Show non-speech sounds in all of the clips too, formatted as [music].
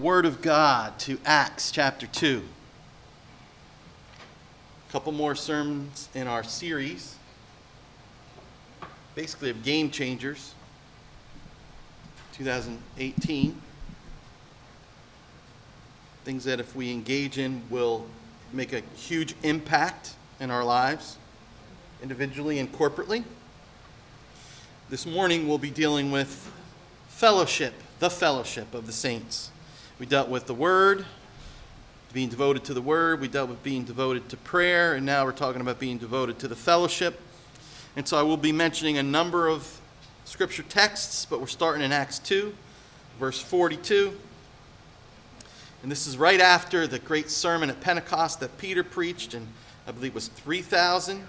Word of God to Acts chapter 2. A couple more sermons in our series, basically of game changers, 2018. Things that, if we engage in, will make a huge impact in our lives, individually and corporately. This morning, we'll be dealing with fellowship, the fellowship of the saints. We dealt with the Word, being devoted to the Word. We dealt with being devoted to prayer. And now we're talking about being devoted to the fellowship. And so I will be mentioning a number of scripture texts, but we're starting in Acts 2, verse 42. And this is right after the great sermon at Pentecost that Peter preached, and I believe it was 3,000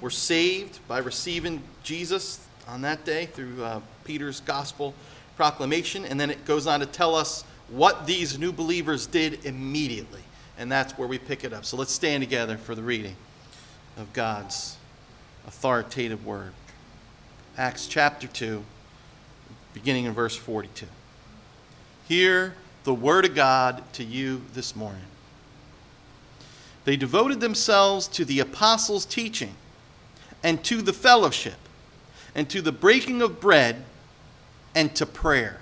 were saved by receiving Jesus on that day through uh, Peter's gospel proclamation. And then it goes on to tell us what these new believers did immediately. And that's where we pick it up. So let's stand together for the reading of God's authoritative word. Acts chapter 2, beginning in verse 42. Hear the word of God to you this morning. They devoted themselves to the apostles' teaching and to the fellowship and to the breaking of bread and to prayer.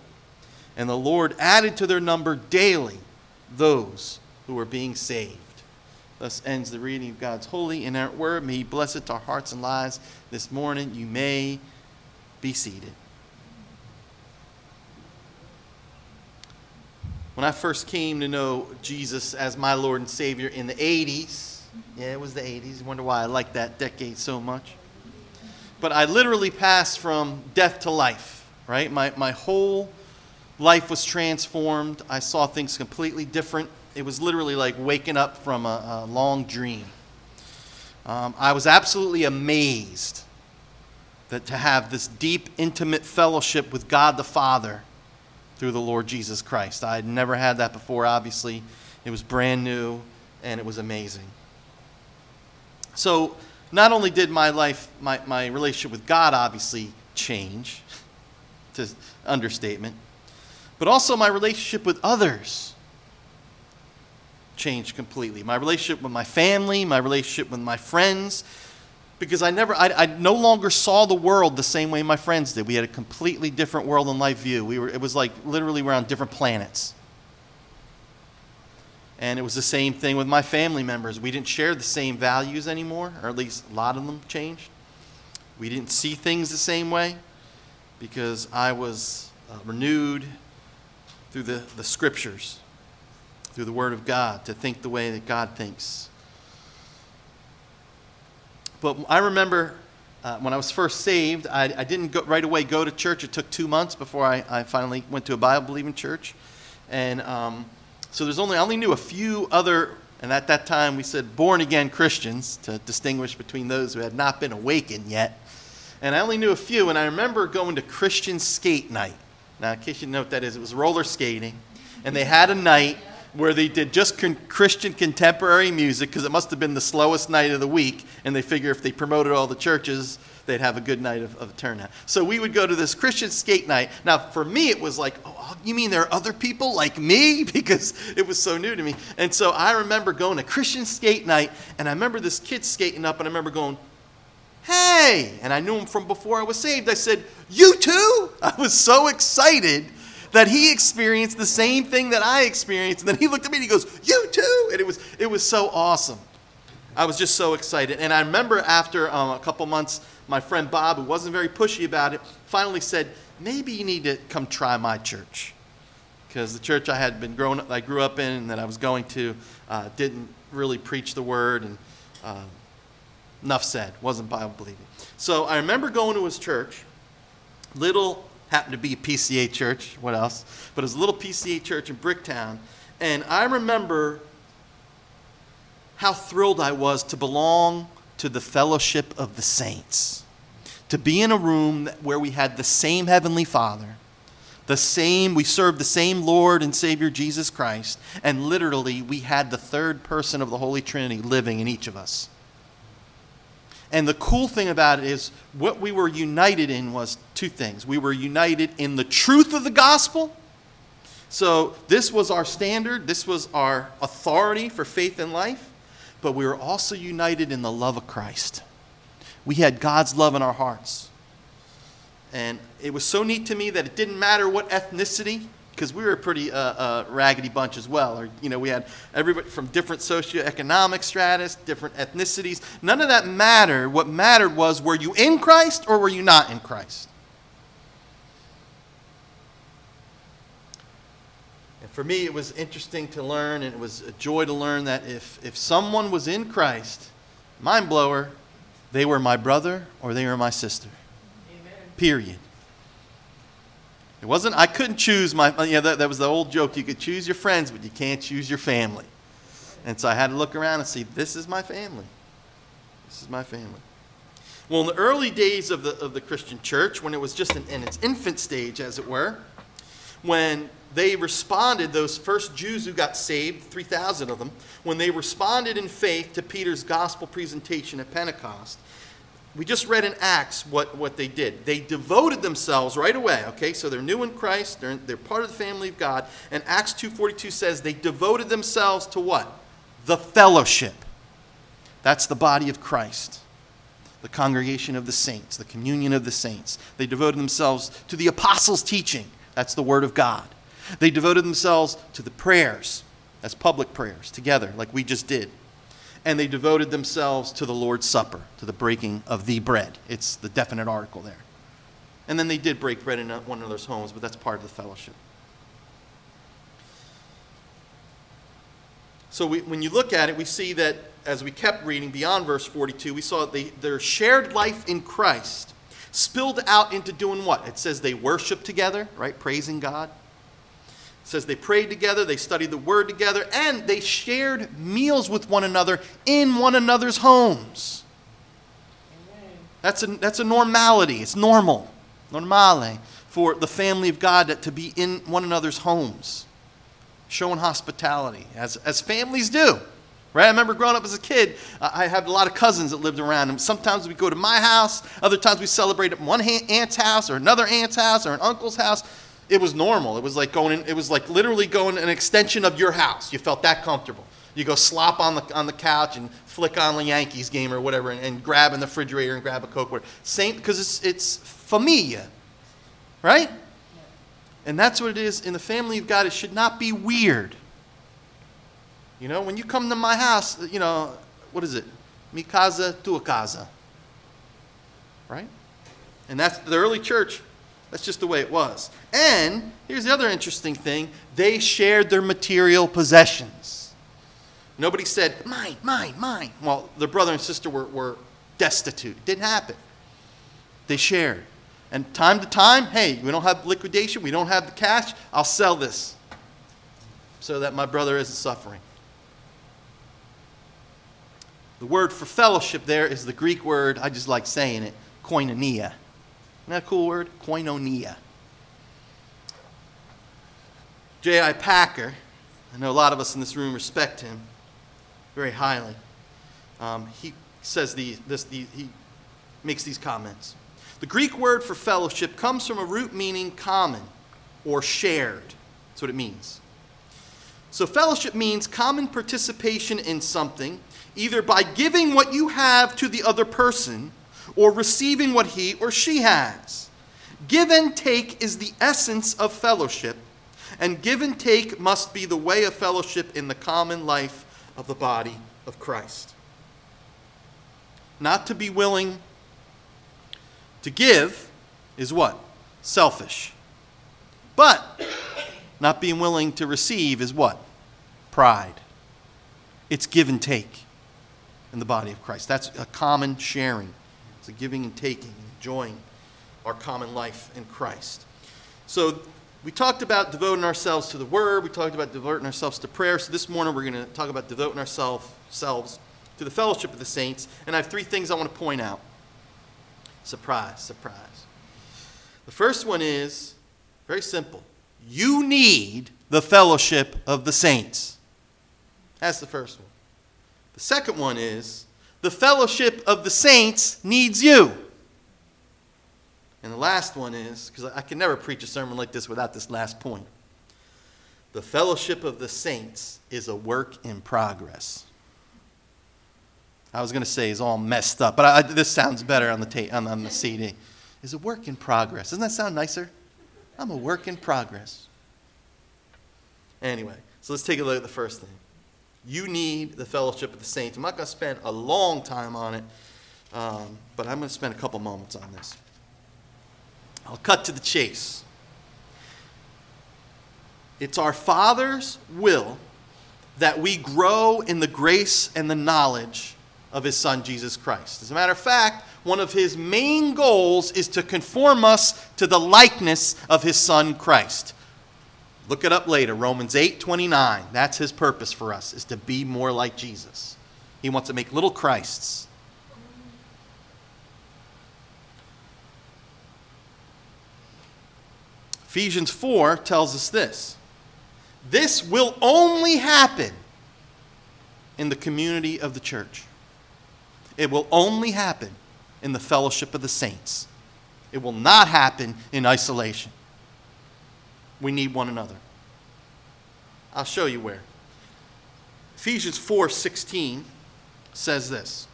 And the Lord added to their number daily those who were being saved. Thus ends the reading of God's holy and inerrant word. May He bless it to our hearts and lives this morning. You may be seated. When I first came to know Jesus as my Lord and Savior in the 80s, yeah, it was the 80s. You wonder why I like that decade so much. But I literally passed from death to life, right? My, my whole life was transformed. I saw things completely different. It was literally like waking up from a, a long dream. Um, I was absolutely amazed that to have this deep, intimate fellowship with God the Father through the Lord Jesus Christ. I had never had that before, obviously. It was brand new and it was amazing. So, not only did my life, my, my relationship with God obviously change, [laughs] to understatement, but also my relationship with others changed completely. My relationship with my family, my relationship with my friends, because I never, I, I, no longer saw the world the same way my friends did. We had a completely different world and life view. We were, it was like literally we're on different planets. And it was the same thing with my family members. We didn't share the same values anymore, or at least a lot of them changed. We didn't see things the same way because I was uh, renewed through the, the scriptures, through the Word of God, to think the way that God thinks. But I remember uh, when I was first saved, I, I didn't go, right away go to church. It took two months before I, I finally went to a Bible believing church. And um, so there's only, I only knew a few other, and at that time we said born again Christians to distinguish between those who had not been awakened yet. And I only knew a few, and I remember going to Christian skate night. Now, in case you know what that is, it was roller skating. And they had a night where they did just con- Christian contemporary music because it must have been the slowest night of the week. And they figure if they promoted all the churches, they'd have a good night of, of turnout. So we would go to this Christian skate night. Now, for me, it was like, oh, oh you mean there are other people like me? [laughs] Because it was so new to me. And so I remember going to Christian skate night, and I remember this kid skating up, and I remember going, hey, and I knew him from before I was saved. I said, you too? [laughs] I was so excited that he experienced the same thing that I experienced. And then he looked at me and he goes, you too? And it was, it was so awesome. I was just so excited. And I remember after um, a couple months, my friend Bob, who wasn't very pushy about it, finally said, maybe you need to come try my church. Because the church I had been growing up, I grew up in and that I was going to uh, didn't really preach the word. And uh, enough said, wasn't Bible believing. So I remember going to his church, little, happened to be a PCA church, what else? But it was a little PCA church in Bricktown. And I remember how thrilled I was to belong to the fellowship of the saints, to be in a room where we had the same Heavenly Father, the same, we served the same Lord and Savior Jesus Christ, and literally we had the third person of the Holy Trinity living in each of us. And the cool thing about it is, what we were united in was two things. We were united in the truth of the gospel. So, this was our standard, this was our authority for faith and life, but we were also united in the love of Christ. We had God's love in our hearts. And it was so neat to me that it didn't matter what ethnicity, because we were a pretty uh, uh, raggedy bunch as well. Or, you know, we had everybody from different socioeconomic stratus, different ethnicities. None of that mattered. What mattered was were you in Christ or were you not in Christ? And for me, it was interesting to learn, and it was a joy to learn that if, if someone was in Christ, mind blower, they were my brother or they were my sister. Amen. Period. It wasn't, I couldn't choose my, you know, that, that was the old joke. You could choose your friends, but you can't choose your family. And so I had to look around and see, this is my family. This is my family. Well, in the early days of the, of the Christian church, when it was just in, in its infant stage, as it were, when they responded, those first Jews who got saved, 3,000 of them, when they responded in faith to Peter's gospel presentation at Pentecost, we just read in Acts what, what they did. They devoted themselves right away, okay? So they're new in Christ, they're, they're part of the family of God. And Acts 2.42 says they devoted themselves to what? The fellowship. That's the body of Christ, the congregation of the saints, the communion of the saints. They devoted themselves to the apostles' teaching. That's the word of God. They devoted themselves to the prayers. That's public prayers together, like we just did and they devoted themselves to the Lord's Supper, to the breaking of the bread. It's the definite article there. And then they did break bread in one another's homes, but that's part of the fellowship. So we, when you look at it, we see that as we kept reading beyond verse 42, we saw they, their shared life in Christ spilled out into doing what? It says they worship together, right? Praising God says they prayed together, they studied the word together, and they shared meals with one another in one another's homes. That's a, that's a normality. It's normal, normale, for the family of God to be in one another's homes, showing hospitality, as, as families do. Right? I remember growing up as a kid, I had a lot of cousins that lived around, and sometimes we'd go to my house, other times we celebrate at one aunt's house or another aunt's house or an uncle's house it was normal. It was like going in, it was like literally going an extension of your house. You felt that comfortable. You go slop on the, on the couch and flick on the Yankees game or whatever and, and grab in the refrigerator and grab a Coke. Whatever. Same, because it's, it's familia, right? And that's what it is in the family of God. It should not be weird. You know, when you come to my house, you know, what is it? Mi casa, tua casa. Right? And that's the early church that's just the way it was. And here's the other interesting thing they shared their material possessions. Nobody said, mine, mine, mine. Well, their brother and sister were, were destitute. It didn't happen. They shared. And time to time, hey, we don't have liquidation, we don't have the cash, I'll sell this so that my brother isn't suffering. The word for fellowship there is the Greek word, I just like saying it, koinonia. That cool word? Koinonia. J.I. Packer, I know a lot of us in this room respect him very highly. Um, he says the, this, the, he makes these comments. The Greek word for fellowship comes from a root meaning common or shared. That's what it means. So, fellowship means common participation in something, either by giving what you have to the other person or receiving what he or she has. Give and take is the essence of fellowship, and give and take must be the way of fellowship in the common life of the body of Christ. Not to be willing to give is what? Selfish. But not being willing to receive is what? Pride. It's give and take in the body of Christ. That's a common sharing. It's a giving and taking, enjoying our common life in Christ. So we talked about devoting ourselves to the Word. We talked about devoting ourselves to prayer. So this morning we're going to talk about devoting ourselves to the fellowship of the saints. And I have three things I want to point out. Surprise, surprise. The first one is very simple. You need the fellowship of the saints. That's the first one. The second one is the fellowship of the saints needs you. And the last one is because I can never preach a sermon like this without this last point. The fellowship of the saints is a work in progress. I was going to say is all messed up, but I, this sounds better on the, ta- on, on the CD. Is a work in progress. Doesn't that sound nicer? I'm a work in progress. Anyway, so let's take a look at the first thing. You need the fellowship of the saints. I'm not going to spend a long time on it, um, but I'm going to spend a couple moments on this. I'll cut to the chase. It's our Father's will that we grow in the grace and the knowledge of His Son, Jesus Christ. As a matter of fact, one of His main goals is to conform us to the likeness of His Son, Christ. Look it up later, Romans 8 29. That's His purpose for us, is to be more like Jesus. He wants to make little Christs. Ephesians 4 tells us this this will only happen in the community of the church. It will only happen in the fellowship of the saints. It will not happen in isolation. We need one another. I'll show you where. Ephesians 4:16 says this.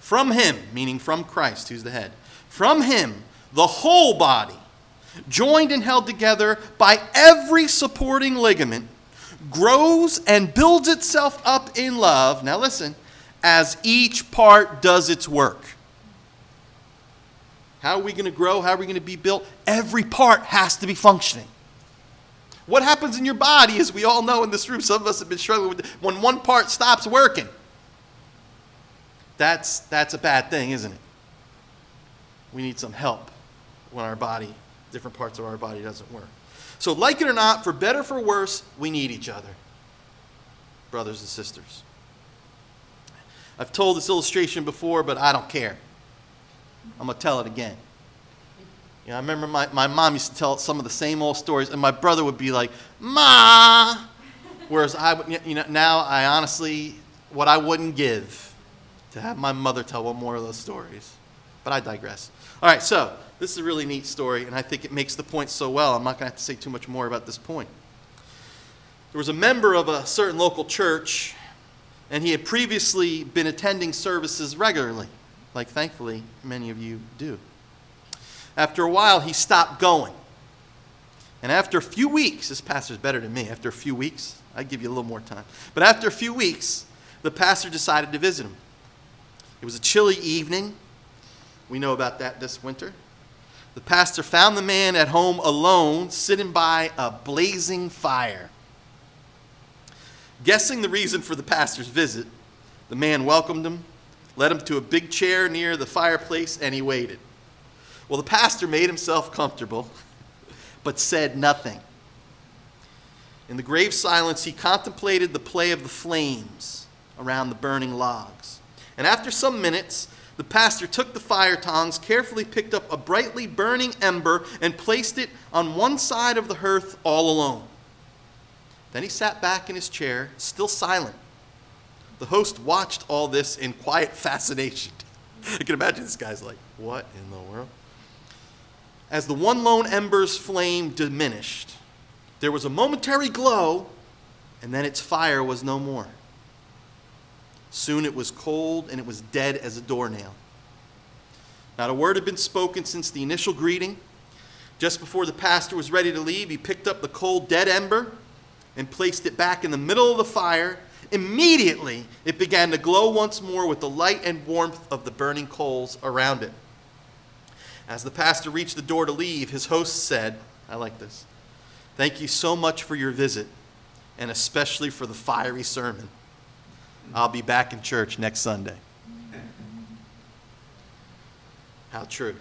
From him, meaning from Christ, who's the head. From him, the whole body joined and held together by every supporting ligament, grows and builds itself up in love. Now, listen, as each part does its work. How are we going to grow? How are we going to be built? Every part has to be functioning. What happens in your body, as we all know in this room, some of us have been struggling with, when one part stops working. That's, that's a bad thing, isn't it? We need some help when our body different parts of our body doesn't work. So, like it or not, for better or for worse, we need each other, brothers and sisters. I've told this illustration before, but I don't care. I'm going to tell it again. You know, I remember my, my mom used to tell some of the same old stories, and my brother would be like, Ma! Whereas I would, you know, now I honestly, what I wouldn't give to have my mother tell one more of those stories. But I digress. All right, so this is a really neat story, and I think it makes the point so well. I'm not going to have to say too much more about this point. There was a member of a certain local church, and he had previously been attending services regularly, like thankfully many of you do. After a while, he stopped going. And after a few weeks, this pastor's better than me. After a few weeks, I'd give you a little more time. But after a few weeks, the pastor decided to visit him. It was a chilly evening. We know about that this winter. The pastor found the man at home alone, sitting by a blazing fire. Guessing the reason for the pastor's visit, the man welcomed him, led him to a big chair near the fireplace, and he waited. Well, the pastor made himself comfortable, but said nothing. In the grave silence, he contemplated the play of the flames around the burning logs. And after some minutes, the pastor took the fire tongs, carefully picked up a brightly burning ember, and placed it on one side of the hearth all alone. Then he sat back in his chair, still silent. The host watched all this in quiet fascination. [laughs] I can imagine this guy's like, What in the world? As the one lone ember's flame diminished, there was a momentary glow, and then its fire was no more. Soon it was cold and it was dead as a doornail. Not a word had been spoken since the initial greeting. Just before the pastor was ready to leave, he picked up the cold, dead ember and placed it back in the middle of the fire. Immediately, it began to glow once more with the light and warmth of the burning coals around it. As the pastor reached the door to leave, his host said, I like this. Thank you so much for your visit, and especially for the fiery sermon. I'll be back in church next Sunday. How true.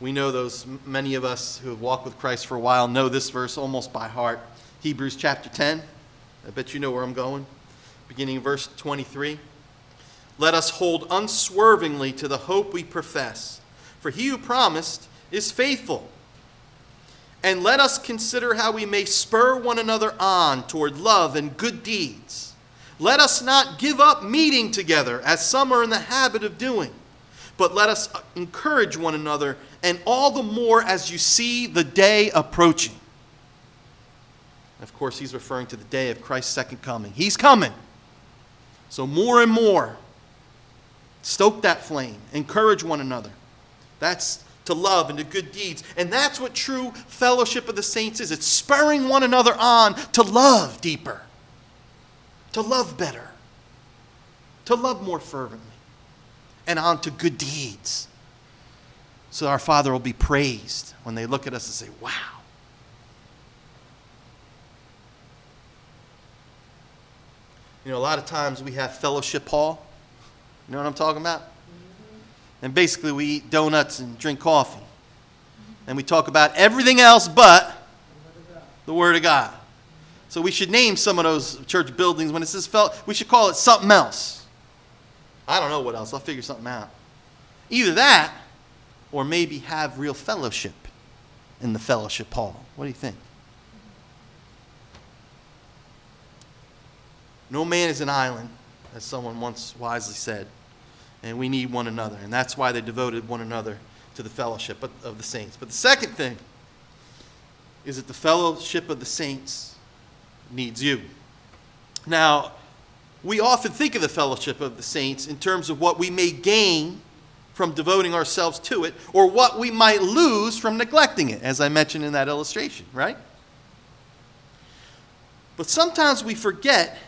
We know those, many of us who have walked with Christ for a while know this verse almost by heart. Hebrews chapter 10. I bet you know where I'm going. Beginning verse 23. Let us hold unswervingly to the hope we profess, for he who promised is faithful. And let us consider how we may spur one another on toward love and good deeds. Let us not give up meeting together, as some are in the habit of doing, but let us encourage one another, and all the more as you see the day approaching. Of course, he's referring to the day of Christ's second coming. He's coming. So, more and more, stoke that flame, encourage one another. That's to love and to good deeds. And that's what true fellowship of the saints is it's spurring one another on to love deeper, to love better, to love more fervently, and on to good deeds. So our Father will be praised when they look at us and say, Wow. You know, a lot of times we have fellowship hall. You know what I'm talking about? And basically, we eat donuts and drink coffee. And we talk about everything else but the Word of God. So we should name some of those church buildings when it says fel- we should call it something else. I don't know what else. I'll figure something out. Either that or maybe have real fellowship in the fellowship hall. What do you think? No man is an island, as someone once wisely said, and we need one another. And that's why they devoted one another to the fellowship of the saints. But the second thing is that the fellowship of the saints needs you. Now, we often think of the fellowship of the saints in terms of what we may gain from devoting ourselves to it or what we might lose from neglecting it, as I mentioned in that illustration, right? But sometimes we forget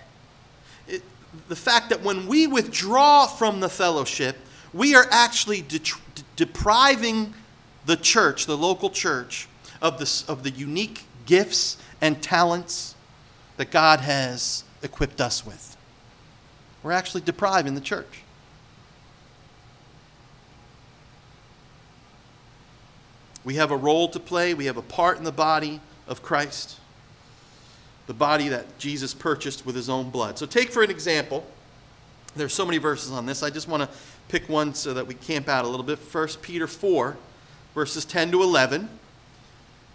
the fact that when we withdraw from the fellowship, we are actually de- depriving the church, the local church, of the, of the unique gifts and talents that God has equipped us with. We're actually depriving the church. We have a role to play, we have a part in the body of Christ the body that Jesus purchased with his own blood. So, take for an example, there's so many verses on this. I just want to pick one so that we camp out a little bit. 1 Peter 4, verses 10 to 11.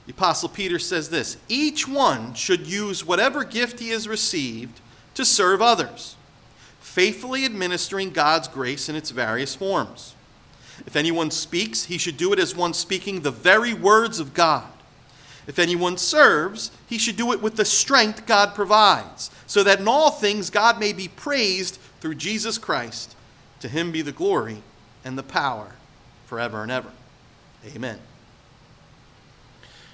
The Apostle Peter says this Each one should use whatever gift he has received to serve others, faithfully administering God's grace in its various forms. If anyone speaks, he should do it as one speaking the very words of God. If anyone serves, he should do it with the strength God provides, so that in all things God may be praised through Jesus Christ. To him be the glory and the power forever and ever. Amen.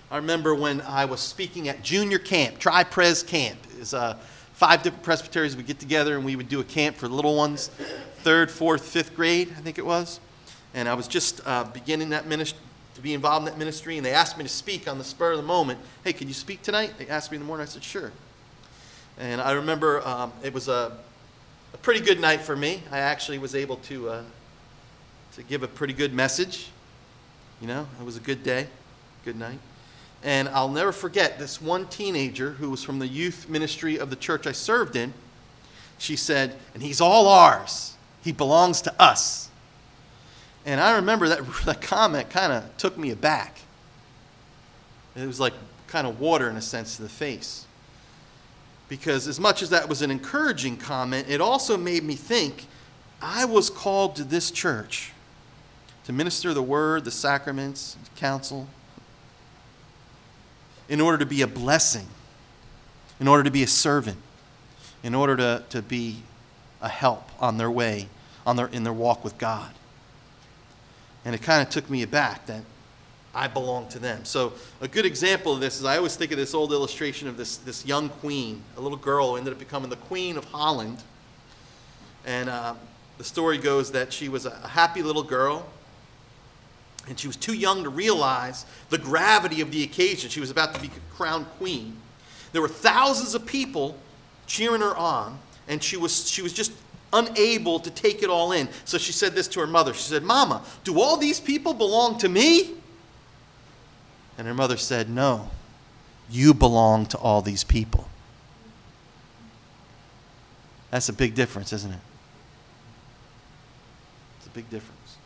I remember when I was speaking at junior camp, Tri Pres Camp. Is uh, five different presbyteries would get together and we would do a camp for little ones, third, fourth, fifth grade, I think it was. And I was just uh, beginning that ministry, to be involved in that ministry, and they asked me to speak on the spur of the moment. Hey, can you speak tonight? They asked me in the morning. I said, sure. And I remember um, it was a, a, pretty good night for me. I actually was able to, uh, to give a pretty good message. You know, it was a good day, good night. And I'll never forget this one teenager who was from the youth ministry of the church I served in. She said, and he's all ours. He belongs to us. And I remember that, [laughs] that comment kind of took me aback. It was like kind of water, in a sense, to the face. Because as much as that was an encouraging comment, it also made me think I was called to this church to minister the word, the sacraments, counsel, in order to be a blessing, in order to be a servant, in order to, to be a help on their way, on their, in their walk with God. And it kind of took me aback that I belong to them. So, a good example of this is I always think of this old illustration of this, this young queen, a little girl who ended up becoming the Queen of Holland. And uh, the story goes that she was a happy little girl, and she was too young to realize the gravity of the occasion. She was about to be crowned queen. There were thousands of people cheering her on, and she was, she was just unable to take it all in. So she said this to her mother. She said, Mama, do all these people belong to me? And her mother said, No, you belong to all these people. That's a big difference, isn't it? It's a big difference.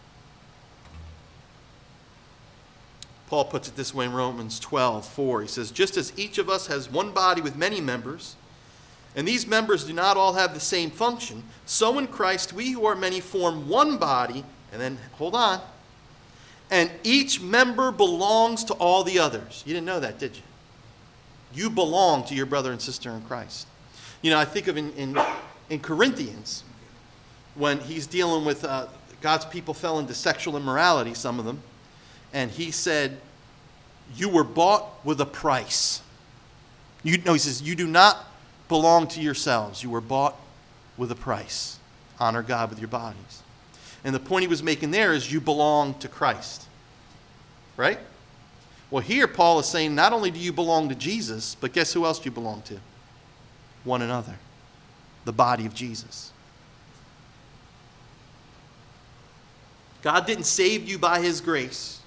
Paul puts it this way in Romans 12, 4. He says, Just as each of us has one body with many members, and these members do not all have the same function, so in Christ we who are many form one body, and then, hold on, and each member belongs to all the others. You didn't know that, did you? You belong to your brother and sister in Christ. You know, I think of in, in, in Corinthians, when he's dealing with uh, God's people fell into sexual immorality, some of them, and he said, You were bought with a price. You, no, he says, You do not belong to yourselves. You were bought with a price. Honor God with your bodies. And the point he was making there is you belong to Christ. Right? Well, here Paul is saying not only do you belong to Jesus, but guess who else do you belong to? One another. The body of Jesus. God didn't save you by his grace.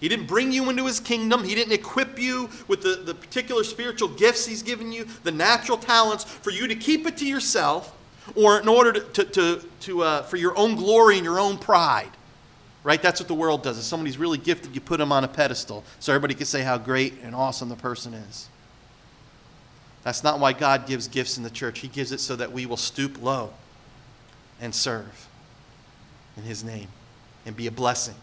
He didn't bring you into his kingdom. He didn't equip you with the, the particular spiritual gifts he's given you, the natural talents, for you to keep it to yourself or in order to, to, to, uh, for your own glory and your own pride. Right? That's what the world does. If somebody's really gifted, you put them on a pedestal so everybody can say how great and awesome the person is. That's not why God gives gifts in the church. He gives it so that we will stoop low and serve in His name and be a blessing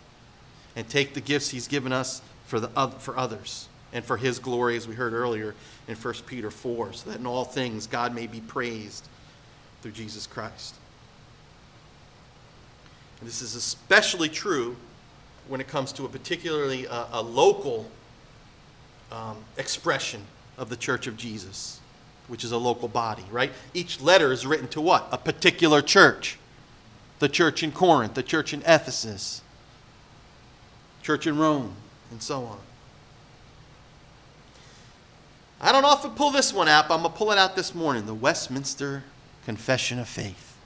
and take the gifts He's given us for, the, for others and for His glory, as we heard earlier in 1 Peter 4, so that in all things God may be praised through Jesus Christ. And this is especially true when it comes to a particularly uh, a local um, expression of the Church of Jesus, which is a local body, right? Each letter is written to what? A particular church. The church in Corinth, the church in Ephesus, church in Rome, and so on. I don't often pull this one out, but I'm going to pull it out this morning the Westminster Confession of Faith.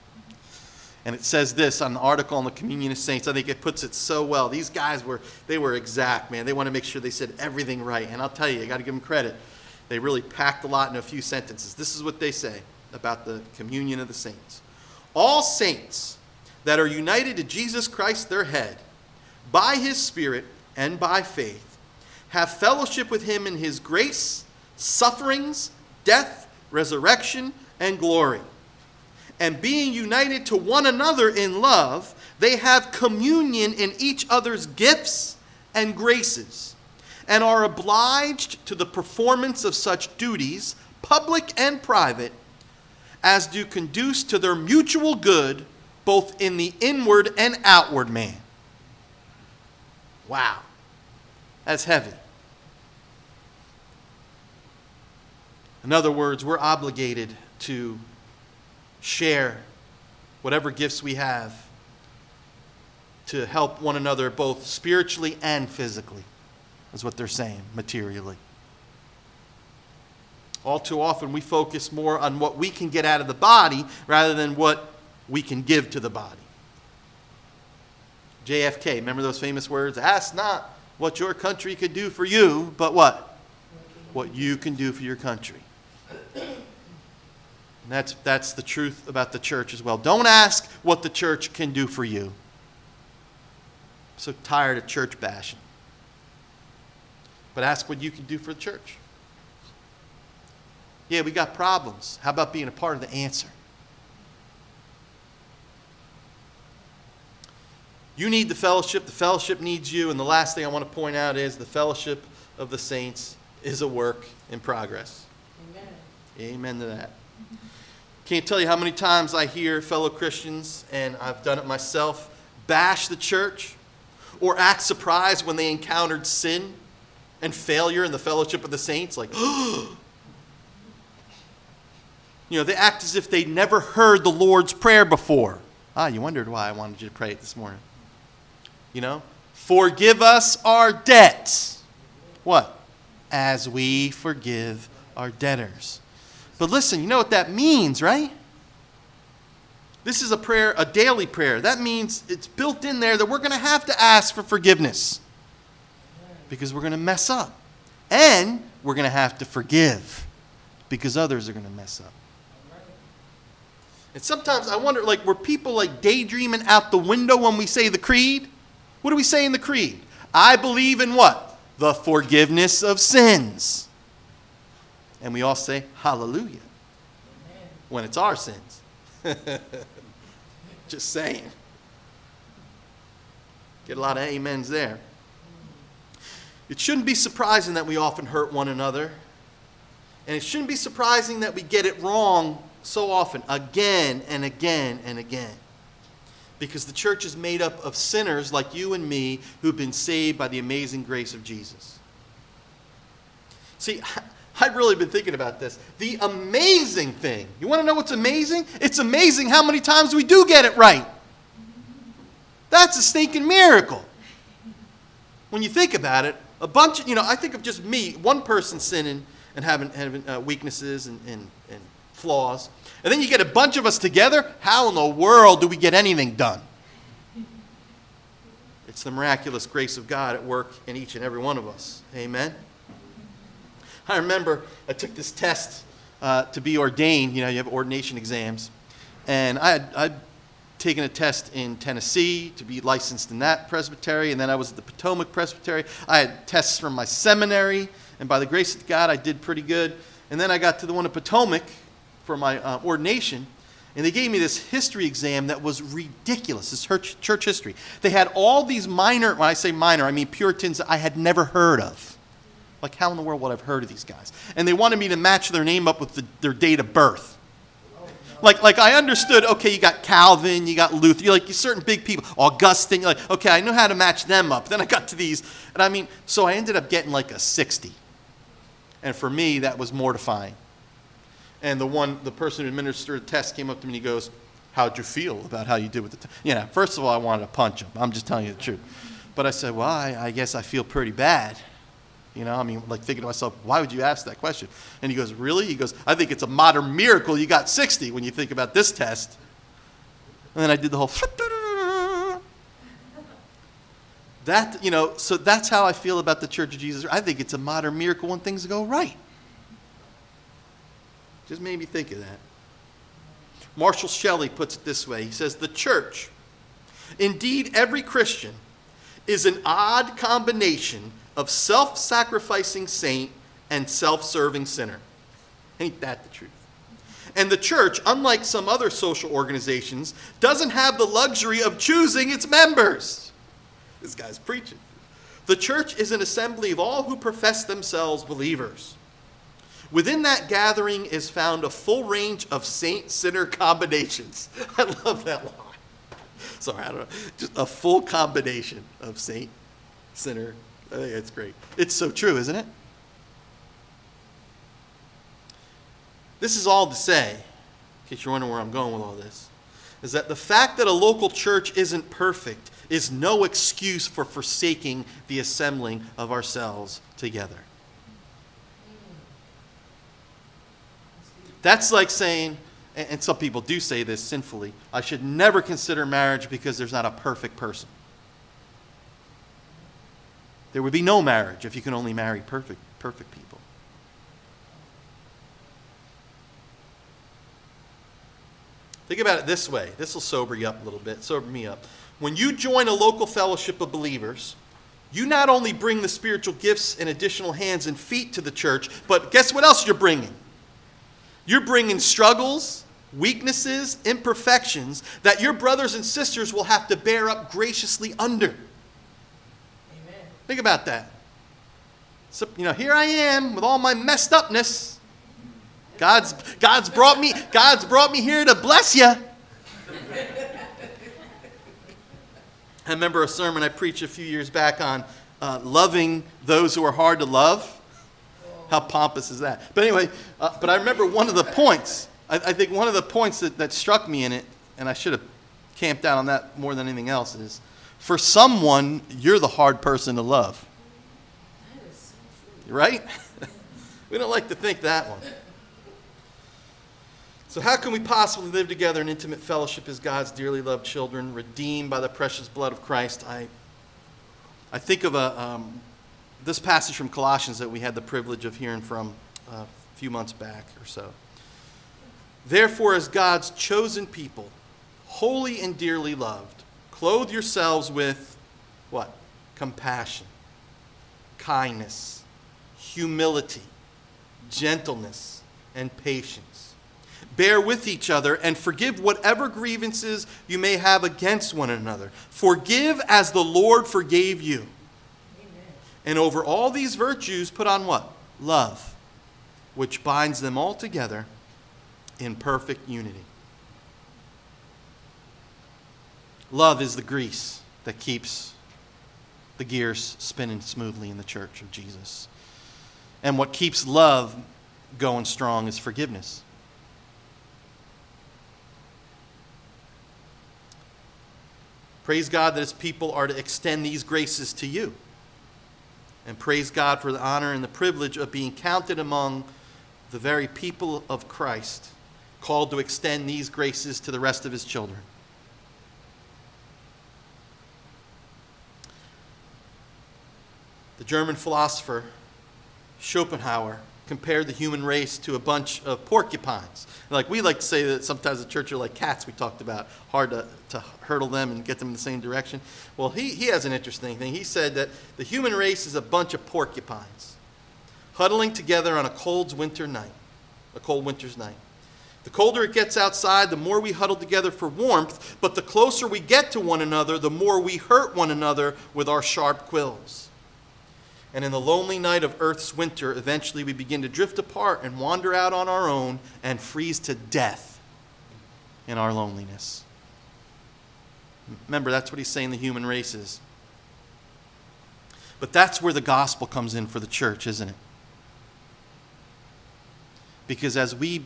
And it says this on the article on the communion of saints. I think it puts it so well. These guys were they were exact, man. They want to make sure they said everything right. And I'll tell you, you got to give them credit. They really packed a lot in a few sentences. This is what they say about the communion of the saints. All saints that are united to Jesus Christ their head by his spirit and by faith have fellowship with him in his grace, sufferings, death, resurrection, and glory and being united to one another in love, they have communion in each other's gifts and graces, and are obliged to the performance of such duties, public and private, as do conduce to their mutual good, both in the inward and outward man. Wow, that's heavy. In other words, we're obligated to share whatever gifts we have to help one another both spiritually and physically, is what they're saying, materially. All too often, we focus more on what we can get out of the body rather than what we can give to the body. JFK, remember those famous words? Ask not what your country could do for you, but what? What you can do for your country. And that's, that's the truth about the church as well. Don't ask what the church can do for you. I'm so tired of church bashing. But ask what you can do for the church. Yeah, we got problems. How about being a part of the answer? You need the fellowship, the fellowship needs you, and the last thing I want to point out is the fellowship of the saints is a work in progress. Amen. Amen to that. Can't tell you how many times I hear fellow Christians, and I've done it myself, bash the church or act surprised when they encountered sin and failure in the fellowship of the saints. Like, [gasps] you know, they act as if they'd never heard the Lord's Prayer before. Ah, you wondered why I wanted you to pray it this morning. You know, forgive us our debts. What? As we forgive our debtors. But listen, you know what that means, right? This is a prayer, a daily prayer. That means it's built in there that we're going to have to ask for forgiveness. because we're going to mess up. And we're going to have to forgive because others are going to mess up. And sometimes I wonder, like, were people like daydreaming out the window when we say the creed? What do we say in the creed? I believe in what? The forgiveness of sins. And we all say hallelujah when it's our sins. [laughs] Just saying. Get a lot of amens there. It shouldn't be surprising that we often hurt one another. And it shouldn't be surprising that we get it wrong so often, again and again and again. Because the church is made up of sinners like you and me who've been saved by the amazing grace of Jesus. See, [laughs] I've really been thinking about this. The amazing thing, you want to know what's amazing? It's amazing how many times we do get it right. That's a stinking miracle. When you think about it, a bunch of, you know, I think of just me, one person sinning and having, having uh, weaknesses and, and, and flaws. And then you get a bunch of us together. How in the world do we get anything done? It's the miraculous grace of God at work in each and every one of us. Amen. I remember I took this test uh, to be ordained. You know, you have ordination exams. And I had, I'd taken a test in Tennessee to be licensed in that presbytery, and then I was at the Potomac Presbytery. I had tests from my seminary, and by the grace of God, I did pretty good. And then I got to the one at Potomac for my uh, ordination, and they gave me this history exam that was ridiculous. This church, church history. They had all these minor, when I say minor, I mean Puritans I had never heard of. Like, how in the world would I have heard of these guys? And they wanted me to match their name up with the, their date of birth. Like, like I understood, okay, you got Calvin, you got Luther, you're like certain big people, Augustine, you're like, okay, I know how to match them up. [laughs] Then I got to these, and I mean, so I ended up getting like a 60. And for me, that was mortifying. And the one, the person who administered the test came up to me and he goes, How'd you feel about how you did with the test? You know, first of all, I wanted to punch him. I'm just telling you the truth. But I said, Well, I, I guess I feel pretty bad. You know, I mean, like thinking to myself, why would you ask that question? And he goes, Really? He goes, I think it's a modern miracle you got 60 when you think about this test. And then I did the whole. [laughs] That, you know, so that's how I feel about the Church of Jesus. I think it's a modern miracle when things go right. Just made me think of that. Marshall Shelley puts it this way He says, The church, indeed every Christian, is an odd combination of self sacrificing saint and self serving sinner. Ain't that the truth? And the church, unlike some other social organizations, doesn't have the luxury of choosing its members. This guy's preaching. The church is an assembly of all who profess themselves believers. Within that gathering is found a full range of saint sinner combinations. [laughs] I love that line. Sorry, I don't know. Just a full combination of saint sinner I think it's great. It's so true, isn't it? This is all to say, in case you're wondering where I'm going with all this, is that the fact that a local church isn't perfect is no excuse for forsaking the assembling of ourselves together. That's like saying, and some people do say this sinfully, I should never consider marriage because there's not a perfect person. There would be no marriage if you can only marry perfect, perfect people. Think about it this way. This will sober you up a little bit, sober me up. When you join a local fellowship of believers, you not only bring the spiritual gifts and additional hands and feet to the church, but guess what else you're bringing? You're bringing struggles, weaknesses, imperfections that your brothers and sisters will have to bear up graciously under. Amen. Think about that. So, you know, here I am with all my messed upness. God's, God's, brought me, God's brought me here to bless you. I remember a sermon I preached a few years back on uh, loving those who are hard to love. How pompous is that? But anyway, uh, but I remember one of the points, I, I think one of the points that, that struck me in it, and I should have camped out on that more than anything else, is for someone, you're the hard person to love. Right? [laughs] we don't like to think that one. So, how can we possibly live together in intimate fellowship as God's dearly loved children, redeemed by the precious blood of Christ? I, I think of a, um, this passage from Colossians that we had the privilege of hearing from uh, a few months back or so. Therefore, as God's chosen people, holy and dearly loved, clothe yourselves with what? Compassion, kindness, humility, gentleness, and patience. Bear with each other and forgive whatever grievances you may have against one another. Forgive as the Lord forgave you. And over all these virtues, put on what? Love, which binds them all together in perfect unity. Love is the grease that keeps the gears spinning smoothly in the church of Jesus. And what keeps love going strong is forgiveness. Praise God that His people are to extend these graces to you. And praise God for the honor and the privilege of being counted among the very people of Christ, called to extend these graces to the rest of His children. The German philosopher Schopenhauer compared the human race to a bunch of porcupines. Like we like to say that sometimes the church are like cats we talked about, hard to, to hurdle them and get them in the same direction. Well, he, he has an interesting thing. He said that the human race is a bunch of porcupines huddling together on a cold winter night, a cold winter's night. The colder it gets outside, the more we huddle together for warmth, but the closer we get to one another, the more we hurt one another with our sharp quills. And in the lonely night of Earth's winter, eventually we begin to drift apart and wander out on our own and freeze to death in our loneliness. Remember, that's what he's saying the human race is. But that's where the gospel comes in for the church, isn't it? Because as we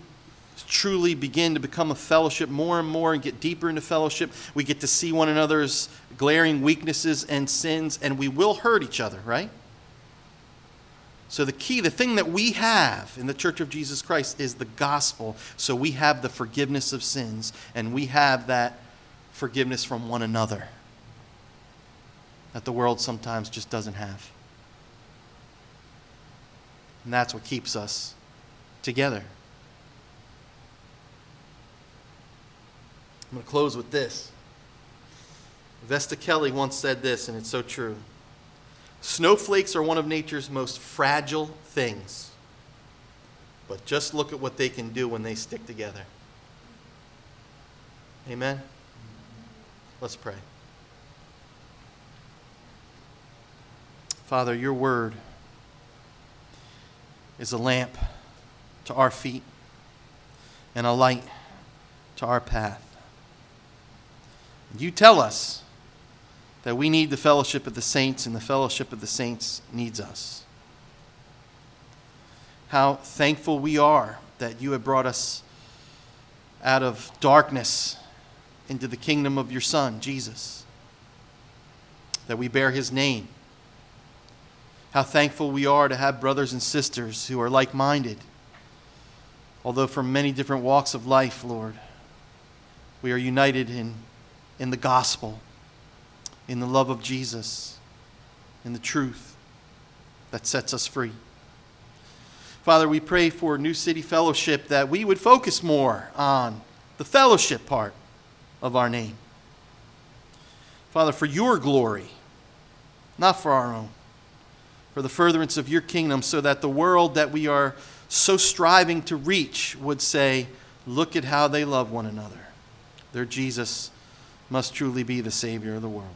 truly begin to become a fellowship more and more and get deeper into fellowship, we get to see one another's glaring weaknesses and sins, and we will hurt each other, right? So, the key, the thing that we have in the Church of Jesus Christ is the gospel. So, we have the forgiveness of sins, and we have that forgiveness from one another that the world sometimes just doesn't have. And that's what keeps us together. I'm going to close with this. Vesta Kelly once said this, and it's so true. Snowflakes are one of nature's most fragile things. But just look at what they can do when they stick together. Amen? Let's pray. Father, your word is a lamp to our feet and a light to our path. You tell us that we need the fellowship of the saints, and the fellowship of the saints needs us. How thankful we are that you have brought us out of darkness into the kingdom of your Son, Jesus, that we bear his name. How thankful we are to have brothers and sisters who are like minded, although from many different walks of life, Lord. We are united in, in the gospel in the love of Jesus, in the truth that sets us free. Father, we pray for New City Fellowship that we would focus more on the fellowship part of our name. Father, for your glory, not for our own, for the furtherance of your kingdom, so that the world that we are so striving to reach would say, Look at how they love one another. Their Jesus must truly be the Savior of the world.